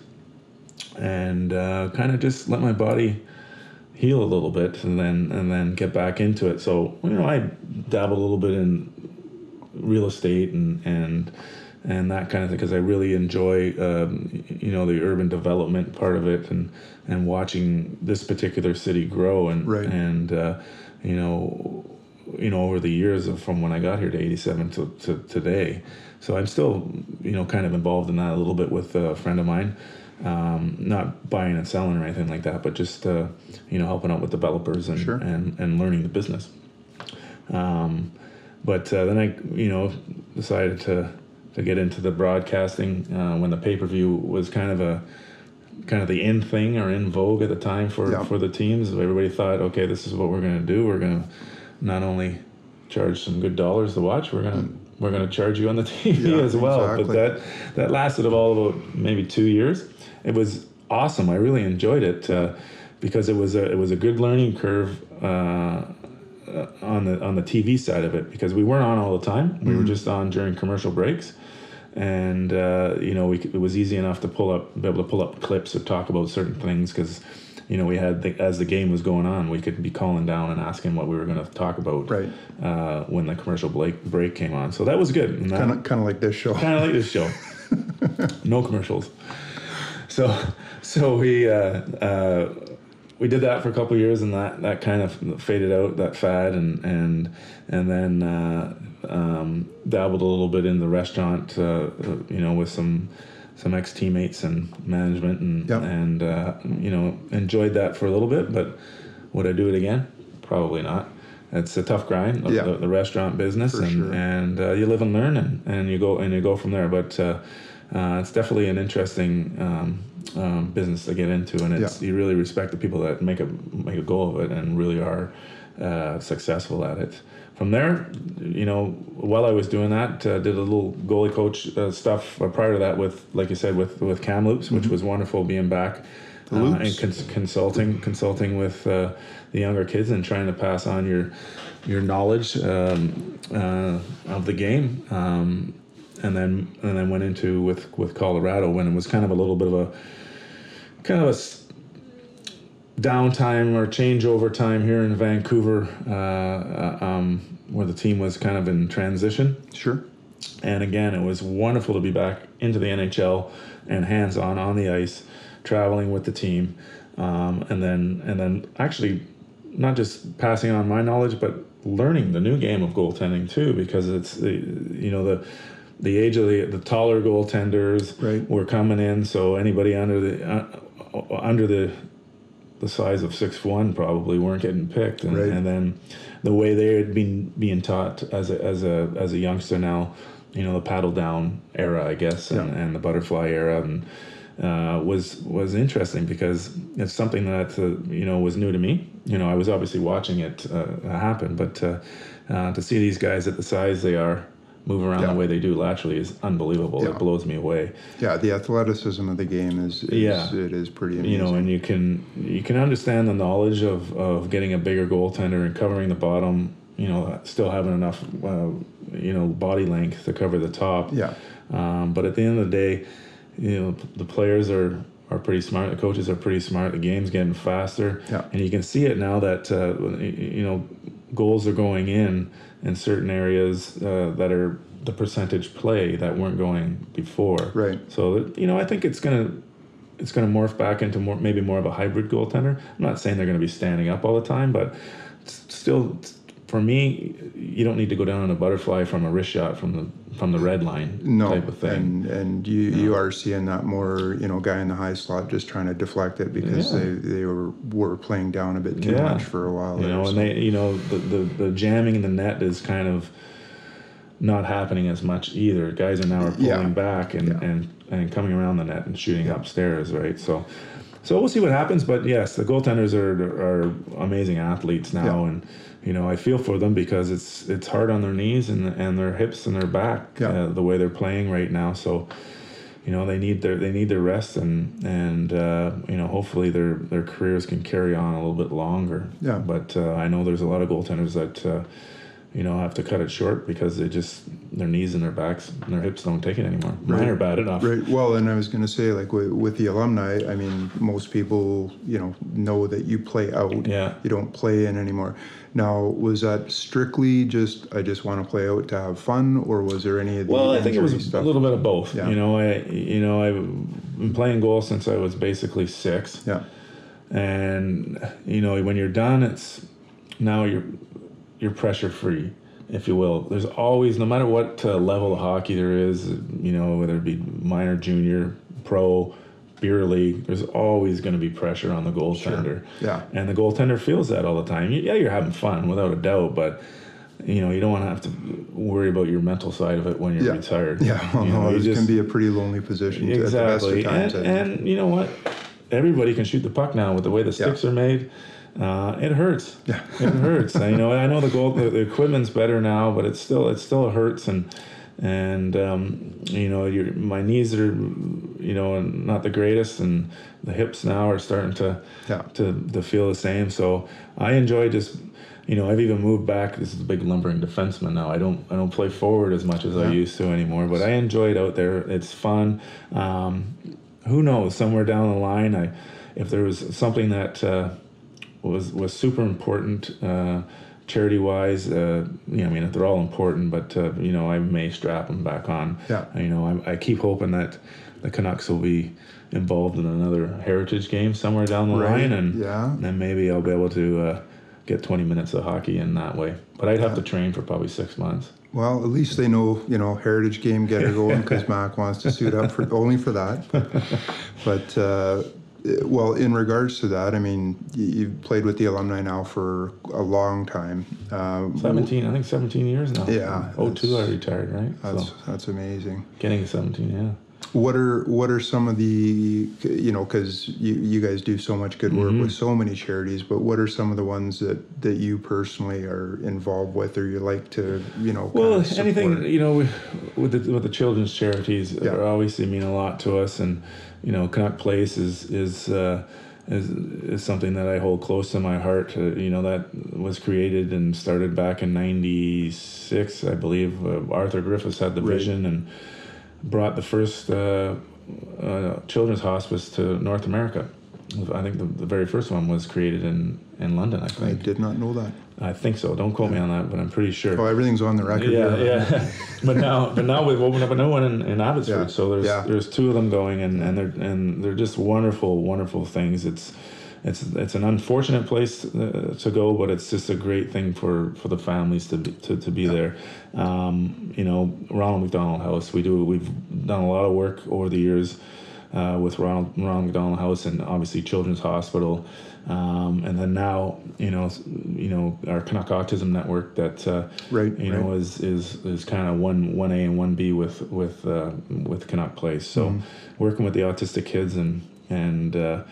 And uh, kind of just let my body heal a little bit and then and then get back into it. So you know I dabbled a little bit in real estate and and and that kind of thing because I really enjoy um, you know the urban development part of it and and watching this particular city grow and Right. and uh, you know you know, over the years of from when I got here to '87 to, to today. So I'm still, you know, kind of involved in that a little bit with a friend of mine. Um, not buying and selling or anything like that, but just uh, you know helping out with developers and Sure. and, and learning the business. Um, but uh, then I, you know, decided to to get into the broadcasting uh, when the pay per view was kind of a kind of the in thing or in vogue at the time for Yeah. for the teams. Everybody thought, okay, this is what we're going to do. We're going to not only charge some good dollars to watch, we're going to we're going to charge you on the TV Yeah, as well. exactly. But that that lasted all about maybe two years. It was awesome. I really enjoyed it uh, because it was a it was a good learning curve. Uh, uh, on the on the TV side of it because we weren't on all the time. We were just on during commercial breaks, and uh, you know we, it was easy enough to pull up, be able to pull up clips or talk about certain things because you know we had the, as the game was going on, we could be calling down and asking what we were going to talk about Right. uh, when the commercial break break came on. So that was good. Kind of kind of like this show. kind of like this show. no commercials. So, so we uh, uh, we did that for a couple of years, and that, that kind of faded out that fad, and and and then uh, um, dabbled a little bit in the restaurant, uh, uh, you know, with some some ex teammates and management, and Yep. and uh, you know enjoyed that for a little bit. But would I do it again? Probably not. It's a tough grind, the, Yeah. the, the restaurant business, For and sure. and uh, you live and learn, and, and you go and you go from there. But uh, uh, it's definitely an interesting um, um, business to get into, and it's you really respect the people that make a make a goal of it and really are uh, successful at it. From there, you know, while I was doing that, uh, did a little goalie coach uh, stuff uh, prior to that with, like you said, with with Kamloops, which was wonderful being back uh, and cons- consulting consulting with uh, the younger kids and trying to pass on your your knowledge um, uh, of the game. Um, and then and then went into with with Colorado when it was kind of a little bit of a kind of a downtime or changeover time here in Vancouver uh, uh, um, where the team was kind of in transition Sure. and again, it was wonderful to be back into the NHL and hands on on the ice, traveling with the team, um, and then and then actually not just passing on my knowledge, but learning the new game of goaltending too, because it's the you know the the age of the the taller goaltenders Right. were coming in, so anybody under the uh, under the the size of six one probably weren't getting picked, and, Right. and then the way they had been being taught as a as a as a youngster now, you know, the paddle down era, I guess, and, Yeah. and the butterfly era, and uh, was was interesting because it's something that uh, you know was new to me. You know, I was obviously watching it uh, happen, but uh, uh, to see these guys at the size they are move around Yeah. the way they do laterally is unbelievable. Yeah. It blows me away. Yeah, the athleticism of the game is, is Yeah. it is pretty amazing. you know, and you can you can understand the knowledge of, of getting a bigger goaltender and covering the bottom. You know, still having enough, uh, you know, body length to cover the top. yeah, Um, but at the end of the day, you know, the players are are pretty smart. The coaches are pretty smart. The game's getting faster, Yeah. and you can see it now that uh, you know goals are going in in certain areas uh, that are the percentage play that weren't going before. Right. So you know, I think it's gonna it's gonna morph back into more maybe more of a hybrid goaltender. I'm not saying they're gonna be standing up all the time, but still. For me, you don't need to go down on a butterfly from a wrist shot from the from the red line no, type of thing. and and you you are seeing that more. You know, guy in the high slot just trying to deflect it because Yeah. they they were were playing down a bit too Yeah. much for a while. you know, so- and they, you know, the, the, the jamming in the net is kind of not happening as much either. Guys are now are pulling Yeah. back and, and, and coming around the net and shooting upstairs, right? So, so we'll see what happens. But yes, the goaltenders are are amazing athletes now, and you know I feel for them because it's it's hard on their knees and and their hips and their back Yeah. uh, the way they're playing right now. So you know they need their they need their rest and and uh, you know hopefully their their careers can carry on a little bit longer. Yeah. But uh, I know there's a lot of goaltenders that uh, you know have to cut it short because they just their knees and their backs and their hips don't take it anymore. Mine Right. are bad enough. Right. Well, and I was going to say, like with, with the alumni, I mean, most people, you know, know that you play out. Yeah. You don't play in anymore. Now, was that strictly just I just want to play out to have fun, or was there any of the Well, I think it was injury a little bit of both. Yeah. You know, I you know I've been playing goal since I was basically six. Yeah. and you know when you're done it's now you're you're pressure free, if you will. There's always, no matter what uh, level of hockey there is, you know, whether it be minor, junior, pro, beer league, there's always going to be pressure on the goaltender. Yeah. And the goaltender feels that all the time. Yeah, you're having fun without a doubt, but you know, you don't want to have to worry about your mental side of it when you're Yeah. retired. Yeah, well, you know, no, it just- can be a pretty lonely position to, exactly. at the best of and, think. and you know what? Everybody can shoot the puck now with the way the sticks are made. Uh, it hurts. Yeah. it hurts. I, you know, I know the goal, the, the equipment's better now, but it's still, it still hurts. And, and, um, you know, your, my knees are, you know, not the greatest and the hips now are starting to, Yeah. to, to feel the same. So I enjoy just, you know, I've even moved back. This is a big lumbering defenseman now. I don't, I don't play forward as much as I used to anymore, but I enjoy it out there. It's fun. Um, who knows? Somewhere down the line, I, if there was something that uh, was was super important, uh, charity wise, uh, you know, I mean, they're all important, but uh, you know, I may strap them back on. Yeah. You know, I, I keep hoping that the Canucks will be involved in another heritage game somewhere down the Right, line, and yeah. then maybe I'll be able to uh, get 20 minutes of hockey in that way. But I'd have to train for probably six months. Well, at least they know, you know, heritage game get her going because Mac wants to suit up for only for that. But uh, well, in regards to that, I mean, you, you've played with the alumni now for a long time. Uh, 17, I think 17 years now. Yeah, Oh, two I retired, right? That's so that's amazing. getting 17, yeah. What are what are some of the you know because you, you guys do so much good work Mm-hmm. with so many charities, but what are some of the ones that that you personally are involved with or you like to you know? Well, anything you know with with the, with the children's charities Yeah. are obviously mean a lot to us, and you know Canuck Place is is uh, is is something that I hold close to my heart. Uh, you know that was created and started back in '96, I believe. Uh, Arthur Griffiths had the Right. vision and brought the first uh, uh, children's hospice to North America. I think the, the very first one was created in, in London. I I think. did not know that. I think so. Don't quote me on that, but I'm pretty sure. Oh, everything's on the record. Yeah, yeah. but now, but now we've opened up a new one in, in Abbotsford. Yeah, So there's yeah. there's two of them going, and, and they're and they're just wonderful, wonderful things. It's it's it's an unfortunate place uh, to go, but it's just a great thing for, for the families to be, to, to be there. Um, you know, Ronald McDonald House. We do we've done a lot of work over the years uh, with Ronald Ronald McDonald House and obviously Children's Hospital, um, and then now you know you know our Canuck Autism Network that uh, Right, you know is is is kind of one one A and one B with with uh, with Canuck Place. So Mm-hmm. working with the autistic kids and and uh,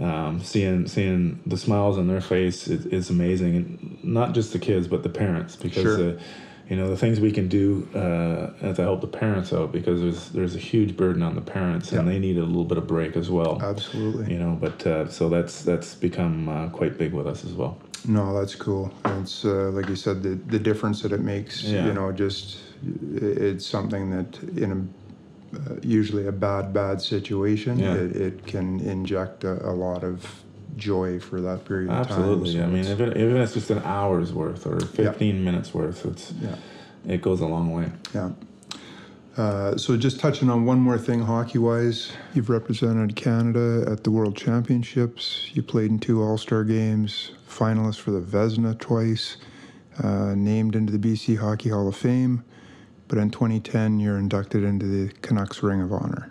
um, seeing seeing the smiles on their face is, is amazing, and not just the kids but the parents because. Sure. Uh, you know the things we can do uh, to help the parents out because there's there's a huge burden on the parents and they need a little bit of break as well. Absolutely. You know, but uh, so that's that's become uh, quite big with us as well. No, that's cool. It's uh, like you said, the the difference that it makes. Yeah. You know, just it's something that in a uh, usually a bad bad situation, Yeah. it, it can inject a, a lot of joy for that period of time. Absolutely. I mean, if, it, even if it's just an hour's worth or 15 minutes worth, it's yeah, it goes a long way. yeah. Uh, so just touching on one more thing hockey wise, you've represented Canada at the World Championships. You played in two All Star games, finalist for the Vezina twice, uh, named into the BC Hockey Hall of Fame. But in 2010, you're inducted into the Canucks Ring of Honor.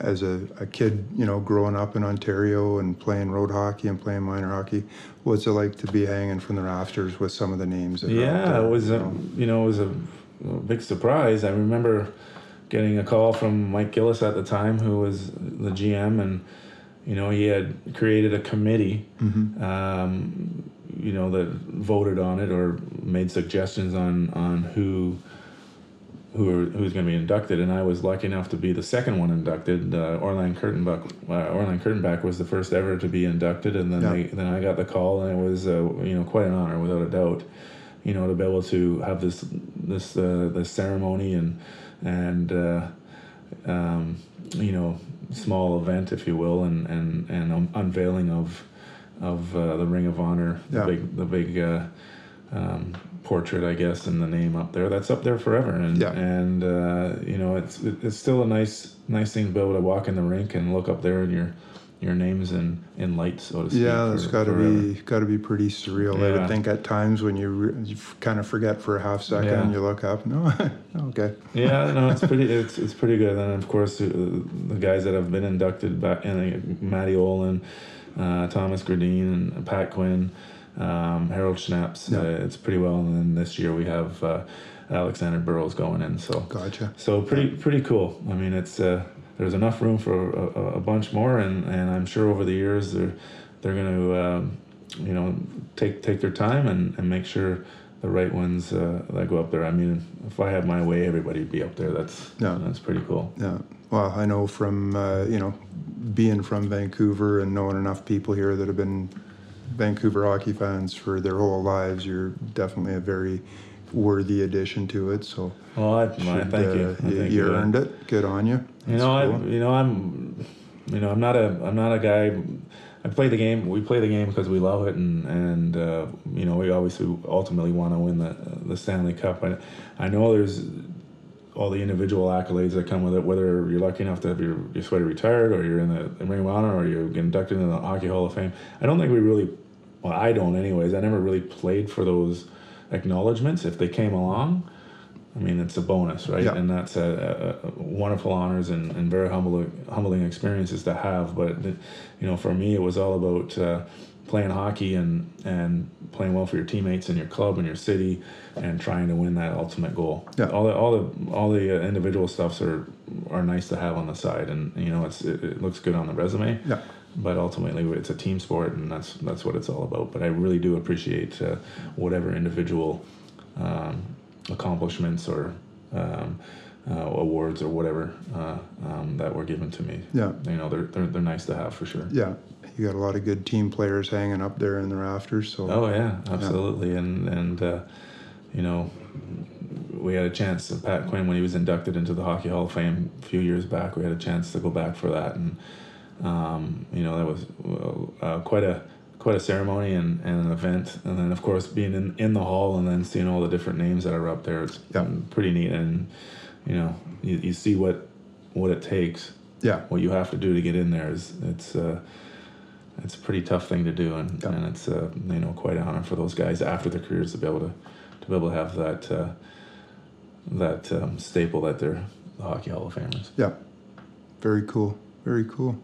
As a, a kid, you know, growing up in Ontario and playing road hockey and playing minor hockey, what's it like to be hanging from the rafters with some of the names? That Yeah, there, it was you a you know it was a, a big surprise. I remember getting a call from Mike Gillis at the time, who was the GM, and you know he had created a committee, Mm-hmm. um, you know that voted on it or made suggestions on on who. Who are, who's going to be inducted? And I was lucky enough to be the second one inducted. Uh, Kurtenbach. Uh, Kurtenbach was the first ever to be inducted, and then Yeah. they, then I got the call, and it was uh, you know quite an honor without a doubt you know, to be able to have this this uh, this ceremony and and uh, um, you know small event, if you will, and and and um, unveiling of of uh, the Ring of Honor, Yeah. the big the big uh, um, portrait, I guess, and the name up there. That's up there forever, and Yeah. and uh, you know, it's it's still a nice nice thing to be able to walk in the rink and look up there, and you're your name's in in light, so to speak. Yeah, that's got to be got to be pretty surreal. I would think at times when you, re- you kind of forget for a half second, Yeah. you look up. No, okay. Yeah, no, it's pretty. It's it's pretty good. And of course, uh, the guys that have been inducted back in like, Matty Olin, uh, Thomas Gradin, and Pat Quinn, um, Harold Snepsts. Yeah. Uh, it's pretty well. And then this year we have uh, Alexander Burrows going in. So Gotcha. so pretty pretty cool. I mean, it's uh, there's enough room for a, a, a bunch more, and, and I'm sure over the years they're they're going to um, you know take take their time and, and make sure the right ones uh, that go up there. I mean, if I had my way, everybody would be up there. That's Yeah. that's pretty cool. Yeah. Well, I know from uh, you know being from Vancouver and knowing enough people here that have been Vancouver hockey fans for their whole lives, you're definitely a very worthy addition to it. So Well, I, I should, thank you. uh, I thank you, you. earned it. Good on you. You That's know, I, you know, I'm, you know I'm not a I'm not a guy. I play the game. We play the game because we love it, and and uh, you know we obviously ultimately want to win the the Stanley Cup. I I know there's all the individual accolades that come with it. Whether you're lucky enough to have your your sweater retired, or you're in the, the Ring of Honor, or you're inducted into the Hockey Hall of Fame. I don't think we really. Well, I don't, anyways. I never really played for those acknowledgments. If they came along, I mean, it's a bonus, right? Yeah. And that's a, a, a wonderful honors and, and very humble, humbling experiences to have. But you know, for me, it was all about uh, playing hockey and and playing well for your teammates and your club and your city, and trying to win that ultimate goal. Yeah. All the all the all the uh, individual stuffs are are nice to have on the side, and you know, it's it, it looks good on the resume. Yeah. But ultimately, it's a team sport, and that's that's what it's all about. But I really do appreciate uh, whatever individual um, accomplishments or um, uh, awards or whatever uh, um, that were given to me. Yeah. You know, they're, they're they're nice to have for sure. Yeah. You got a lot of good team players hanging up there in the rafters. So Oh yeah, absolutely, and and uh, you know, we had a chance. Pat Quinn, when he was inducted into the Hockey Hall of Fame a few years back, we had a chance to go back for that, and um, you know that was uh, quite a quite a ceremony and, and an event. And then of course being in, in the hall and then seeing all the different names that are up there, it's Yeah. pretty neat. And you know, you, you see what what it takes yeah. what you have to do to get in there is it's uh, it's a pretty tough thing to do, and, Yeah. and it's uh, you know quite an honor for those guys after their careers to be able to to be able to have that uh, that um, staple that they're the Hockey Hall of Famers. Yeah. Very cool. Very cool.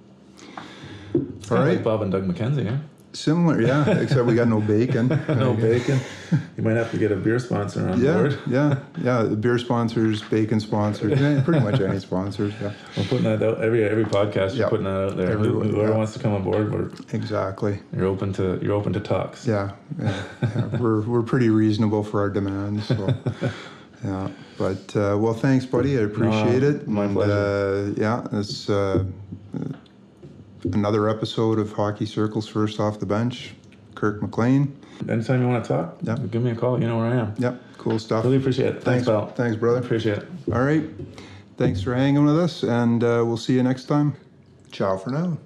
It's All like Bob and Doug McKenzie, yeah. Similar, yeah. Except we got no bacon. no bacon. You might have to get a beer sponsor on Yeah, board. yeah, yeah. The beer sponsors, bacon sponsors, yeah, pretty much any sponsors. Yeah, We're putting that out every every podcast. You're Yeah. putting that out there. Everyone, Whoever yeah. wants to come on board, we're, exactly. you're open to you're open to talks. Yeah, yeah, yeah. we're we're pretty reasonable for our demands. So, yeah. But uh, well, thanks, buddy. I appreciate it. my and, Uh, yeah, it's uh, another episode of Hockey Circles First Off the Bench. Kirk McLean. Anytime you want to talk, Yeah. give me a call. You know where I am. Yep, cool stuff. Really appreciate it. Thanks, Thanks, pal. thanks, brother. Appreciate it. All right. Thanks for hanging with us, and uh, we'll see you next time. Ciao for now.